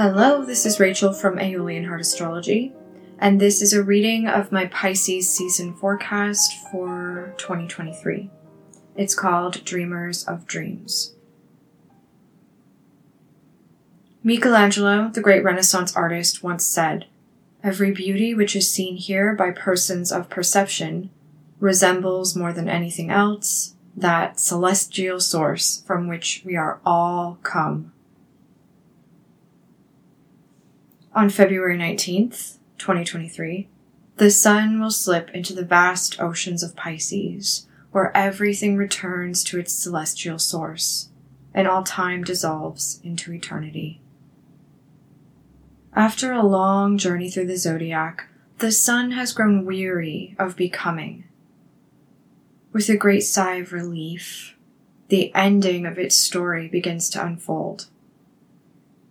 Hello, this is Rachel from Aeolian Heart Astrology, and this is a reading of my Pisces season forecast for 2023. It's called Dreamers of Dreams. Michelangelo, the great Renaissance artist, once said, Every beauty which is seen here by persons of perception resembles more than anything else that celestial source from which we are all come. On February 19th, 2023, the sun will slip into the vast oceans of Pisces, where everything returns to its celestial source, and all time dissolves into eternity. After a long journey through the zodiac, the sun has grown weary of becoming. With a great sigh of relief, the ending of its story begins to unfold.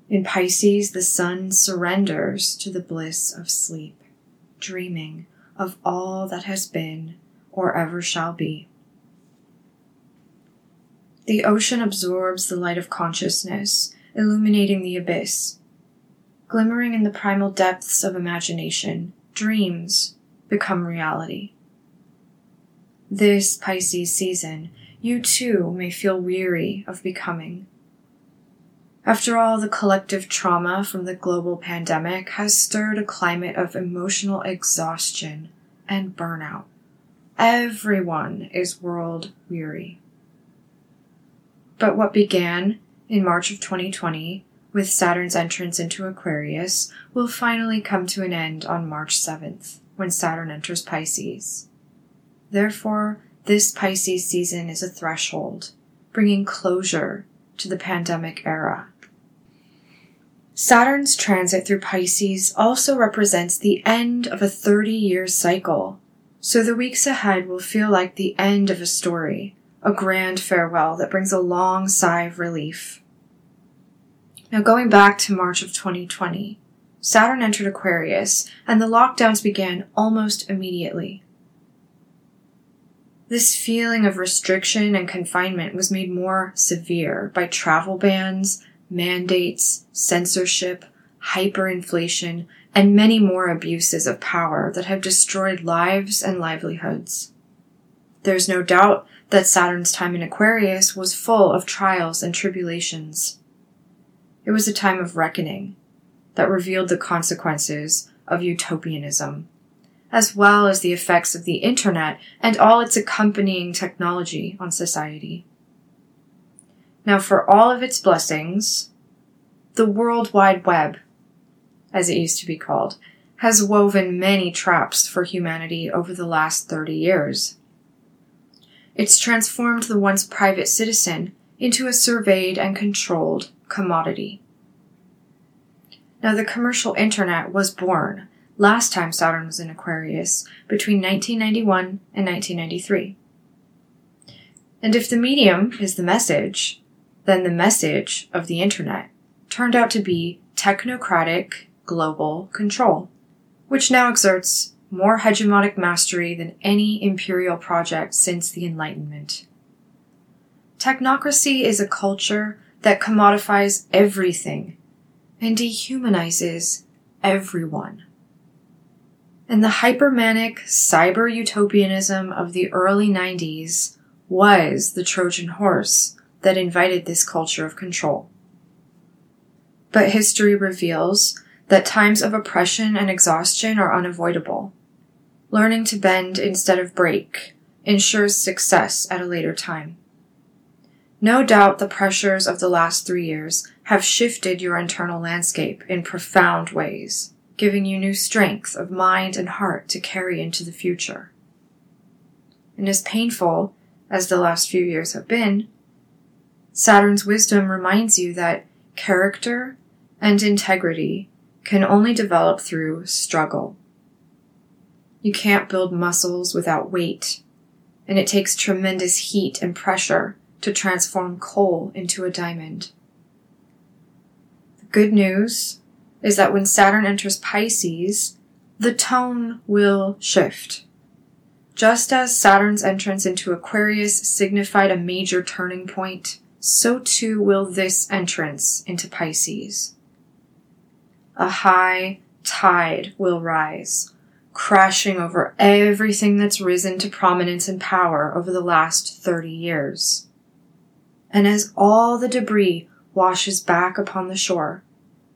In Pisces, the sun surrenders to the bliss of sleep, dreaming of all that has been or ever shall be. The ocean absorbs the light of consciousness, illuminating the abyss. Glimmering in the primal depths of imagination, dreams become reality. This Pisces season, you too may feel weary of becoming after all, the collective trauma from the global pandemic has stirred a climate of emotional exhaustion and burnout. Everyone is world weary. But what began in March of 2020 with Saturn's entrance into Aquarius will finally come to an end on March 7th when Saturn enters Pisces. Therefore, this Pisces season is a threshold, bringing closure to the pandemic era. Saturn's transit through Pisces also represents the end of a 30 year cycle, so the weeks ahead will feel like the end of a story, a grand farewell that brings a long sigh of relief. Now, going back to March of 2020, Saturn entered Aquarius and the lockdowns began almost immediately. This feeling of restriction and confinement was made more severe by travel bans, mandates, censorship, hyperinflation, and many more abuses of power that have destroyed lives and livelihoods. There's no doubt that Saturn's time in Aquarius was full of trials and tribulations. It was a time of reckoning that revealed the consequences of utopianism, as well as the effects of the internet and all its accompanying technology on society. Now, for all of its blessings, the World Wide Web, as it used to be called, has woven many traps for humanity over the last 30 years. It's transformed the once private citizen into a surveyed and controlled commodity. Now, the commercial internet was born last time Saturn was in Aquarius between 1991 and 1993. And if the medium is the message, then the message of the internet turned out to be technocratic global control, which now exerts more hegemonic mastery than any imperial project since the Enlightenment. Technocracy is a culture that commodifies everything and dehumanizes everyone. And the hypermanic cyber utopianism of the early 90s was the Trojan horse that invited this culture of control. But history reveals that times of oppression and exhaustion are unavoidable. Learning to bend instead of break ensures success at a later time. No doubt the pressures of the last three years have shifted your internal landscape in profound ways, giving you new strength of mind and heart to carry into the future. And as painful as the last few years have been, Saturn's wisdom reminds you that character and integrity can only develop through struggle. You can't build muscles without weight, and it takes tremendous heat and pressure to transform coal into a diamond. The good news is that when Saturn enters Pisces, the tone will shift. Just as Saturn's entrance into Aquarius signified a major turning point, so too will this entrance into Pisces. a high tide will rise, crashing over everything that's risen to prominence and power over the last 30 years. And as all the debris washes back upon the shore,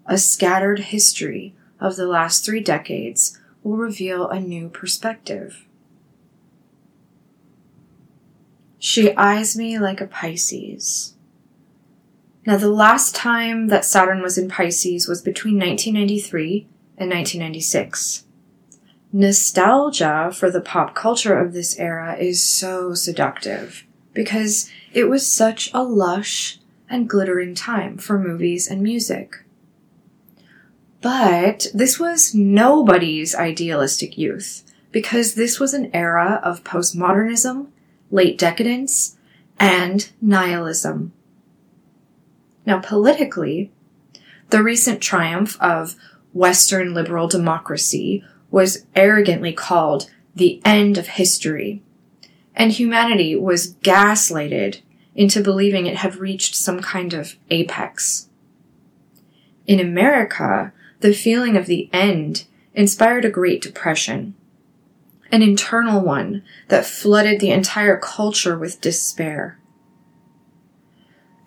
a scattered history of the last three decades will reveal a new perspective. She eyes me like a Pisces. Now, the last time that Saturn was in Pisces was between 1993 and 1996. Nostalgia for the pop culture of this era is so seductive because it was such a lush and glittering time for movies and music. But this was nobody's idealistic youth because this was an era of postmodernism, late decadence, and nihilism. Now, politically, the recent triumph of Western liberal democracy was arrogantly called the end of history, and humanity was gaslighted into believing it had reached some kind of apex. In America, the feeling of the end inspired a Great Depression, an internal one that flooded the entire culture with despair.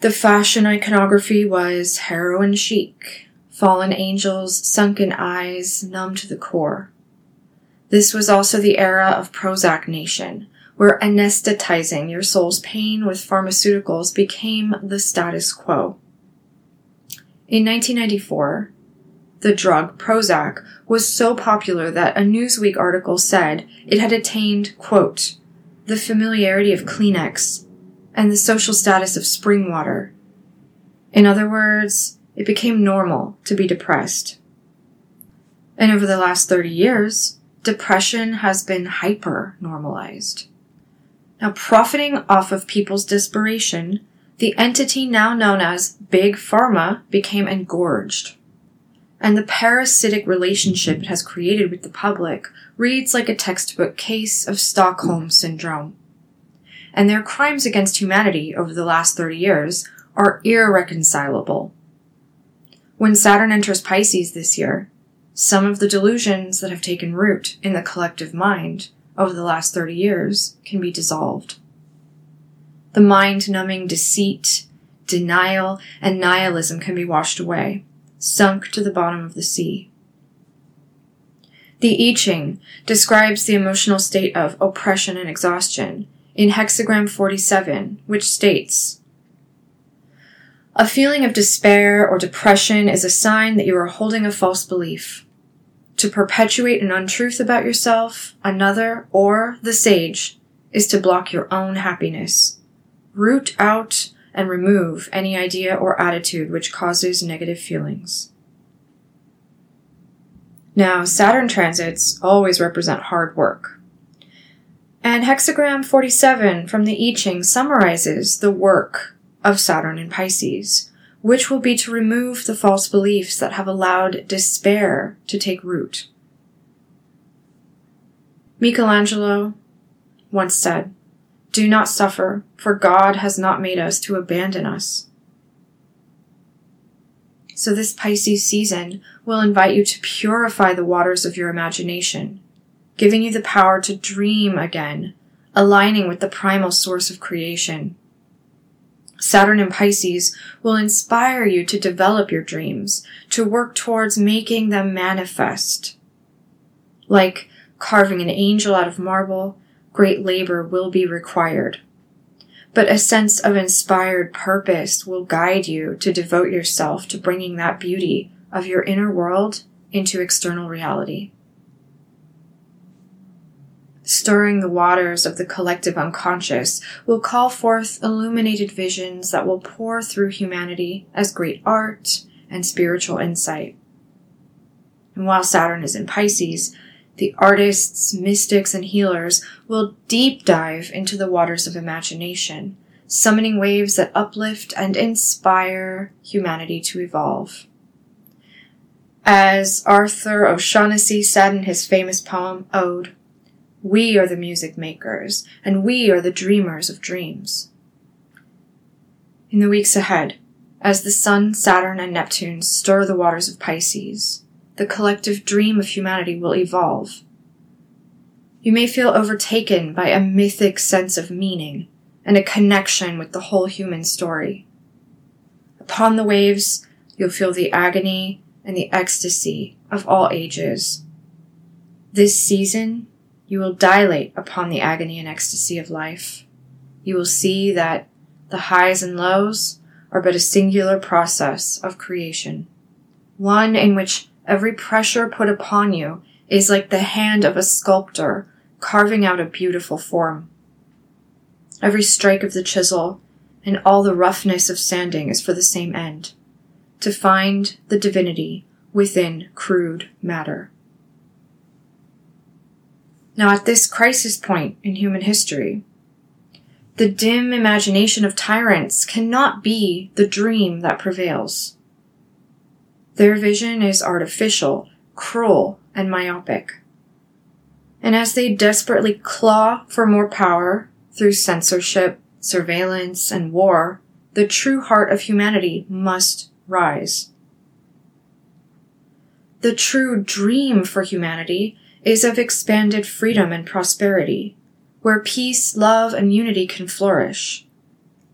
The fashion iconography was heroin chic, fallen angels, sunken eyes, numb to the core. This was also the era of Prozac Nation, where anesthetizing your soul's pain with pharmaceuticals became the status quo. In 1994, the drug Prozac was so popular that a Newsweek article said it had attained, quote, the familiarity of Kleenex and the social status of spring water. In other words, it became normal to be depressed. And over the last 30 years, depression has been hyper normalized. Now, profiting off of people's desperation, the entity now known as Big Pharma became engorged and the parasitic relationship it has created with the public reads like a textbook case of Stockholm Syndrome. And their crimes against humanity over the last 30 years are irreconcilable. When Saturn enters Pisces this year, some of the delusions that have taken root in the collective mind over the last 30 years can be dissolved. The mind numbing deceit, denial, and nihilism can be washed away sunk to the bottom of the sea. The I Ching describes the emotional state of oppression and exhaustion in hexagram 47, which states, a feeling of despair or depression is a sign that you are holding a false belief. To perpetuate an untruth about yourself, another, or the sage is to block your own happiness. Root out and remove any idea or attitude which causes negative feelings. Now, Saturn transits always represent hard work. And hexagram 47 from the I Ching summarizes the work of Saturn in Pisces, which will be to remove the false beliefs that have allowed despair to take root. Michelangelo once said, do not suffer, for God has not made us to abandon us. So this Pisces season will invite you to purify the waters of your imagination, giving you the power to dream again, aligning with the primal source of creation. Saturn in Pisces will inspire you to develop your dreams, to work towards making them manifest. Like carving an angel out of marble, great labor will be required. But a sense of inspired purpose will guide you to devote yourself to bringing that beauty of your inner world into external reality. Stirring the waters of the collective unconscious will call forth illuminated visions that will pour through humanity as great art and spiritual insight. And while Saturn is in Pisces, the artists, mystics, and healers will deep dive into the waters of imagination, summoning waves that uplift and inspire humanity to evolve. As Arthur O'Shaughnessy said in his famous poem, Ode, we are the music makers, and we are the dreamers of dreams. In the weeks ahead, as the Sun, Saturn, and Neptune stir the waters of Pisces, the collective dream of humanity will evolve. You may feel overtaken by a mythic sense of meaning and a connection with the whole human story. Upon the waves, you'll feel the agony and the ecstasy of all ages. This season, you will dilate upon the agony and ecstasy of life. You will see that the highs and lows are but a singular process of creation, one in which every pressure put upon you is like the hand of a sculptor carving out a beautiful form. Every strike of the chisel and all the roughness of sanding is for the same end to find the divinity within crude matter. Now, at this crisis point in human history, the dim imagination of tyrants cannot be the dream that prevails. Their vision is artificial, cruel, and myopic. And as they desperately claw for more power through censorship, surveillance, and war, the true heart of humanity must rise. The true dream for humanity is of expanded freedom and prosperity, where peace, love, and unity can flourish.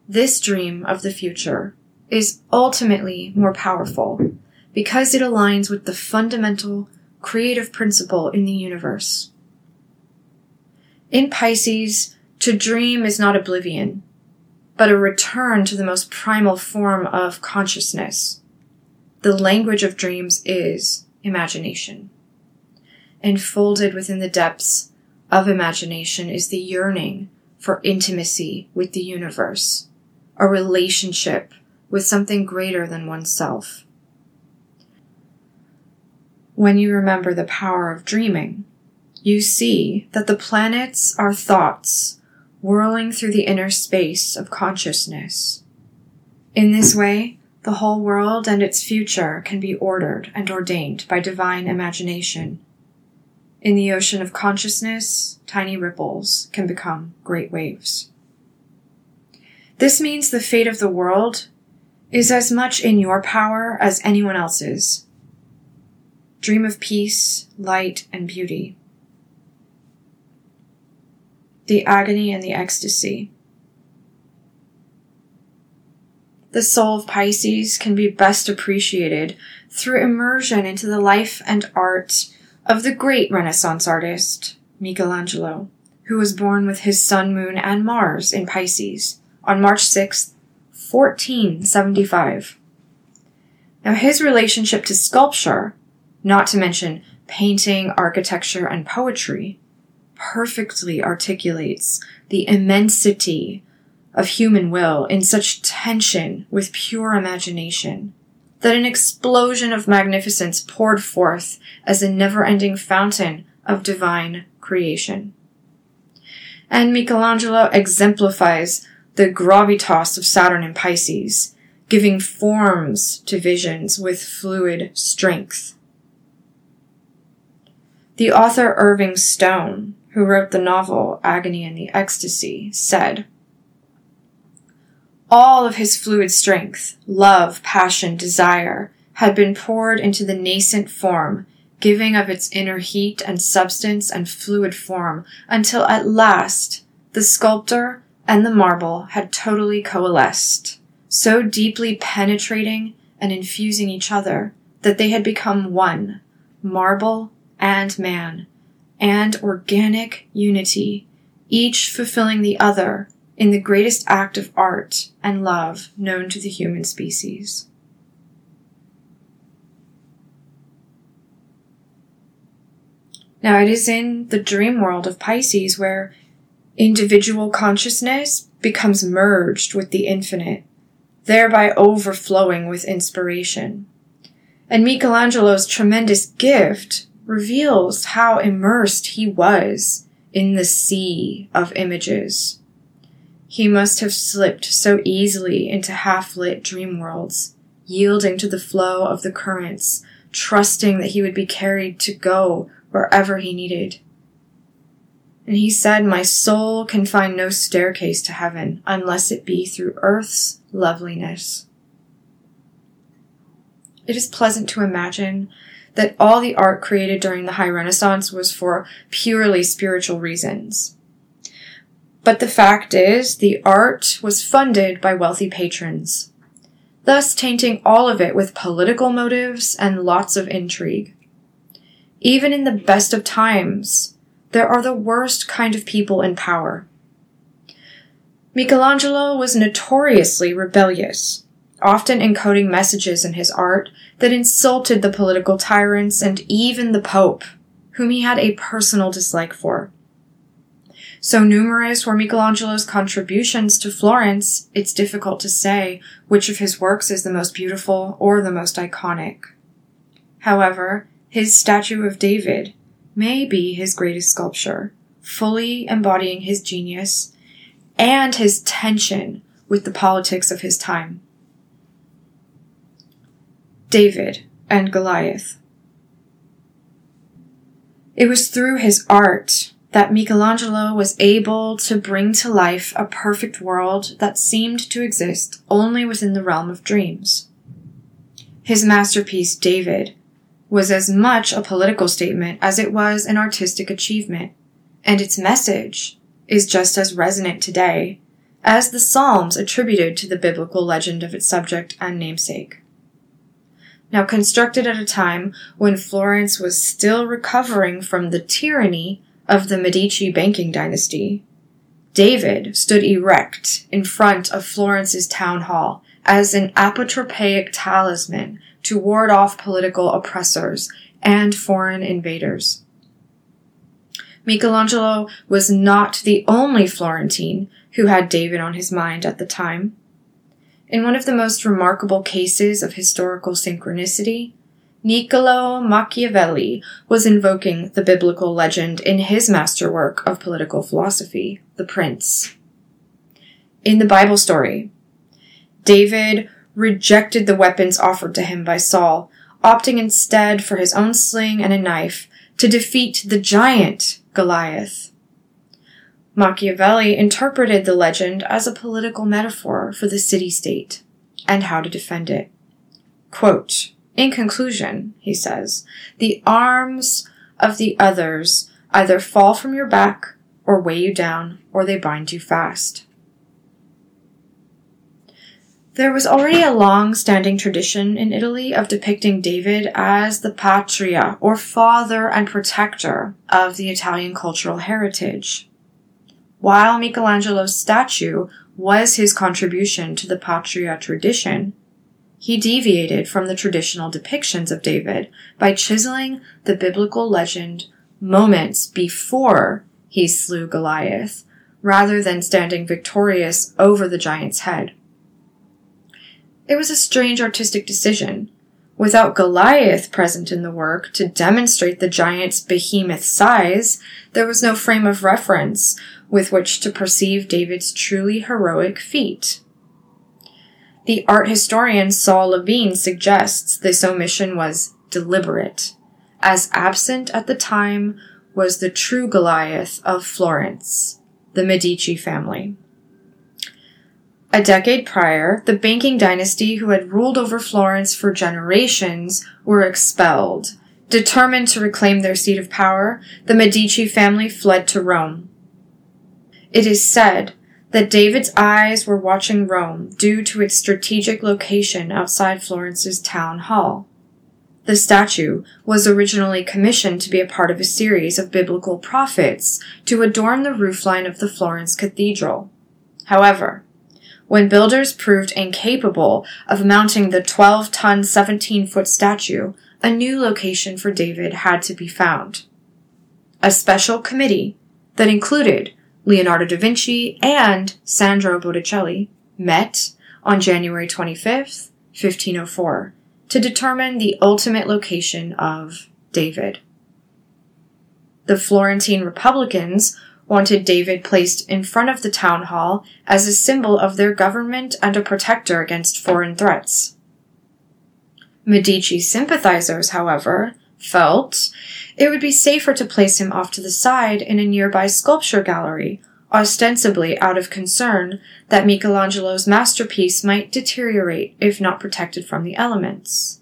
This dream of the future is ultimately more powerful because it aligns with the fundamental creative principle in the universe. In Pisces, to dream is not oblivion, but a return to the most primal form of consciousness. The language of dreams is imagination. Enfolded within the depths of imagination is the yearning for intimacy with the universe, a relationship with something greater than oneself. When you remember the power of dreaming, you see that the planets are thoughts whirling through the inner space of consciousness. In this way, the whole world and its future can be ordered and ordained by divine imagination. In the ocean of consciousness, tiny ripples can become great waves. This means the fate of the world is as much in your power as anyone else's. Dream of peace, light, and beauty. The agony and the ecstasy The soul of Pisces can be best appreciated through immersion into the life and art of the great Renaissance artist, Michelangelo, who was born with his sun, moon, and Mars in Pisces on March 6, 1475. Now, his relationship to sculpture, not to mention painting, architecture, and poetry, perfectly articulates the immensity of human will in such tension with pure imagination that an explosion of magnificence poured forth as a never ending fountain of divine creation. And Michelangelo exemplifies the gravitas of Saturn and Pisces, giving forms to visions with fluid strength. The author Irving Stone, who wrote the novel Agony and the Ecstasy, said, all of his fluid strength, love, passion, desire, had been poured into the nascent form, giving of its inner heat and substance and fluid form, until at last the sculptor and the marble had totally coalesced, so deeply penetrating and infusing each other that they had become one, marble and man, and organic unity, each fulfilling the other in the greatest act of art and love known to the human species. Now, it is in the dream world of Pisces where individual consciousness becomes merged with the infinite, thereby overflowing with inspiration. And Michelangelo's tremendous gift reveals how immersed he was in the sea of images. He must have slipped so easily into half lit dream worlds, yielding to the flow of the currents, trusting that he would be carried to go wherever he needed. And he said, My soul can find no staircase to heaven unless it be through earth's loveliness. It is pleasant to imagine that all the art created during the High Renaissance was for purely spiritual reasons. But the fact is, the art was funded by wealthy patrons, thus tainting all of it with political motives and lots of intrigue. Even in the best of times, there are the worst kind of people in power. Michelangelo was notoriously rebellious, often encoding messages in his art that insulted the political tyrants and even the Pope, whom he had a personal dislike for. So numerous were Michelangelo's contributions to Florence, it's difficult to say which of his works is the most beautiful or the most iconic. However, his statue of David may be his greatest sculpture, fully embodying his genius and his tension with the politics of his time. David and Goliath. It was through his art that Michelangelo was able to bring to life a perfect world that seemed to exist only within the realm of dreams. His masterpiece, David, was as much a political statement as it was an artistic achievement, and its message is just as resonant today as the Psalms attributed to the biblical legend of its subject and namesake. Now constructed at a time when Florence was still recovering from the tyranny of the Medici banking dynasty, David stood erect in front of Florence's town hall as an apotropaic talisman to ward off political oppressors and foreign invaders. Michelangelo was not the only Florentine who had David on his mind at the time. In one of the most remarkable cases of historical synchronicity, Niccolo Machiavelli was invoking the biblical legend in his masterwork of political philosophy, The Prince. In the Bible story, David rejected the weapons offered to him by Saul, opting instead for his own sling and a knife to defeat the giant Goliath. Machiavelli interpreted the legend as a political metaphor for the city state and how to defend it. Quote, in conclusion, he says, the arms of the others either fall from your back or weigh you down or they bind you fast. There was already a long standing tradition in Italy of depicting David as the patria, or father and protector of the Italian cultural heritage. While Michelangelo's statue was his contribution to the patria tradition, he deviated from the traditional depictions of David by chiseling the biblical legend moments before he slew Goliath, rather than standing victorious over the giant's head. It was a strange artistic decision. Without Goliath present in the work to demonstrate the giant's behemoth size, there was no frame of reference with which to perceive David's truly heroic feat. The art historian Saul Levine suggests this omission was deliberate, as absent at the time was the true Goliath of Florence, the Medici family. A decade prior, the banking dynasty who had ruled over Florence for generations were expelled. Determined to reclaim their seat of power, the Medici family fled to Rome. It is said that David's eyes were watching Rome due to its strategic location outside Florence's town hall. The statue was originally commissioned to be a part of a series of biblical prophets to adorn the roofline of the Florence Cathedral. However, when builders proved incapable of mounting the 12 ton, 17 foot statue, a new location for David had to be found. A special committee that included Leonardo da Vinci and Sandro Botticelli met on January 25th, 1504, to determine the ultimate location of David. The Florentine Republicans wanted David placed in front of the town hall as a symbol of their government and a protector against foreign threats. Medici sympathizers, however, felt it would be safer to place him off to the side in a nearby sculpture gallery, ostensibly out of concern that Michelangelo's masterpiece might deteriorate if not protected from the elements.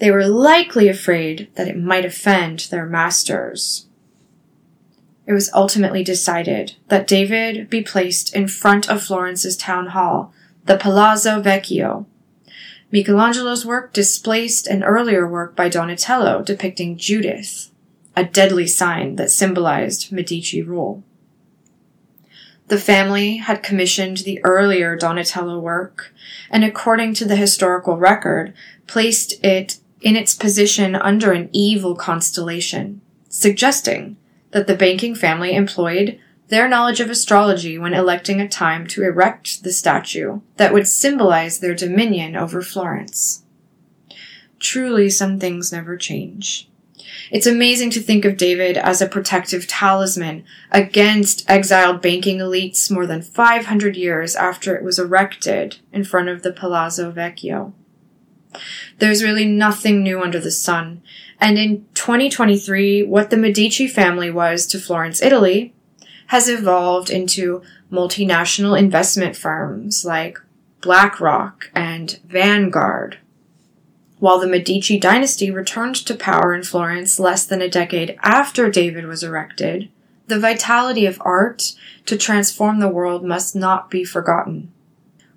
They were likely afraid that it might offend their masters. It was ultimately decided that David be placed in front of Florence's town hall, the Palazzo Vecchio. Michelangelo's work displaced an earlier work by Donatello depicting Judith, a deadly sign that symbolized Medici rule. The family had commissioned the earlier Donatello work, and according to the historical record, placed it in its position under an evil constellation, suggesting that the banking family employed their knowledge of astrology when electing a time to erect the statue that would symbolize their dominion over Florence. Truly, some things never change. It's amazing to think of David as a protective talisman against exiled banking elites more than 500 years after it was erected in front of the Palazzo Vecchio. There's really nothing new under the sun. And in 2023, what the Medici family was to Florence, Italy, has evolved into multinational investment firms like BlackRock and Vanguard. While the Medici dynasty returned to power in Florence less than a decade after David was erected, the vitality of art to transform the world must not be forgotten.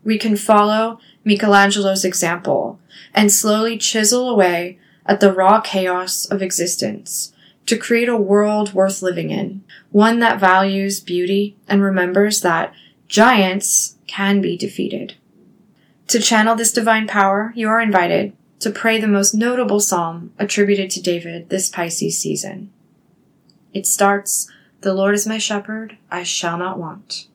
We can follow Michelangelo's example and slowly chisel away at the raw chaos of existence to create a world worth living in, one that values beauty and remembers that giants can be defeated. To channel this divine power, you are invited to pray the most notable psalm attributed to David this Pisces season. It starts, The Lord is my shepherd, I shall not want.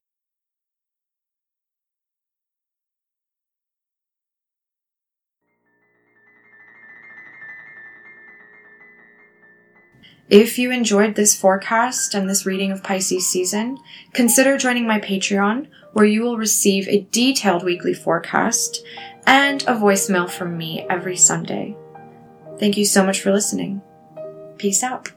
If you enjoyed this forecast and this reading of Pisces season, consider joining my Patreon, where you will receive a detailed weekly forecast and a voicemail from me every Sunday. Thank you so much for listening. Peace out.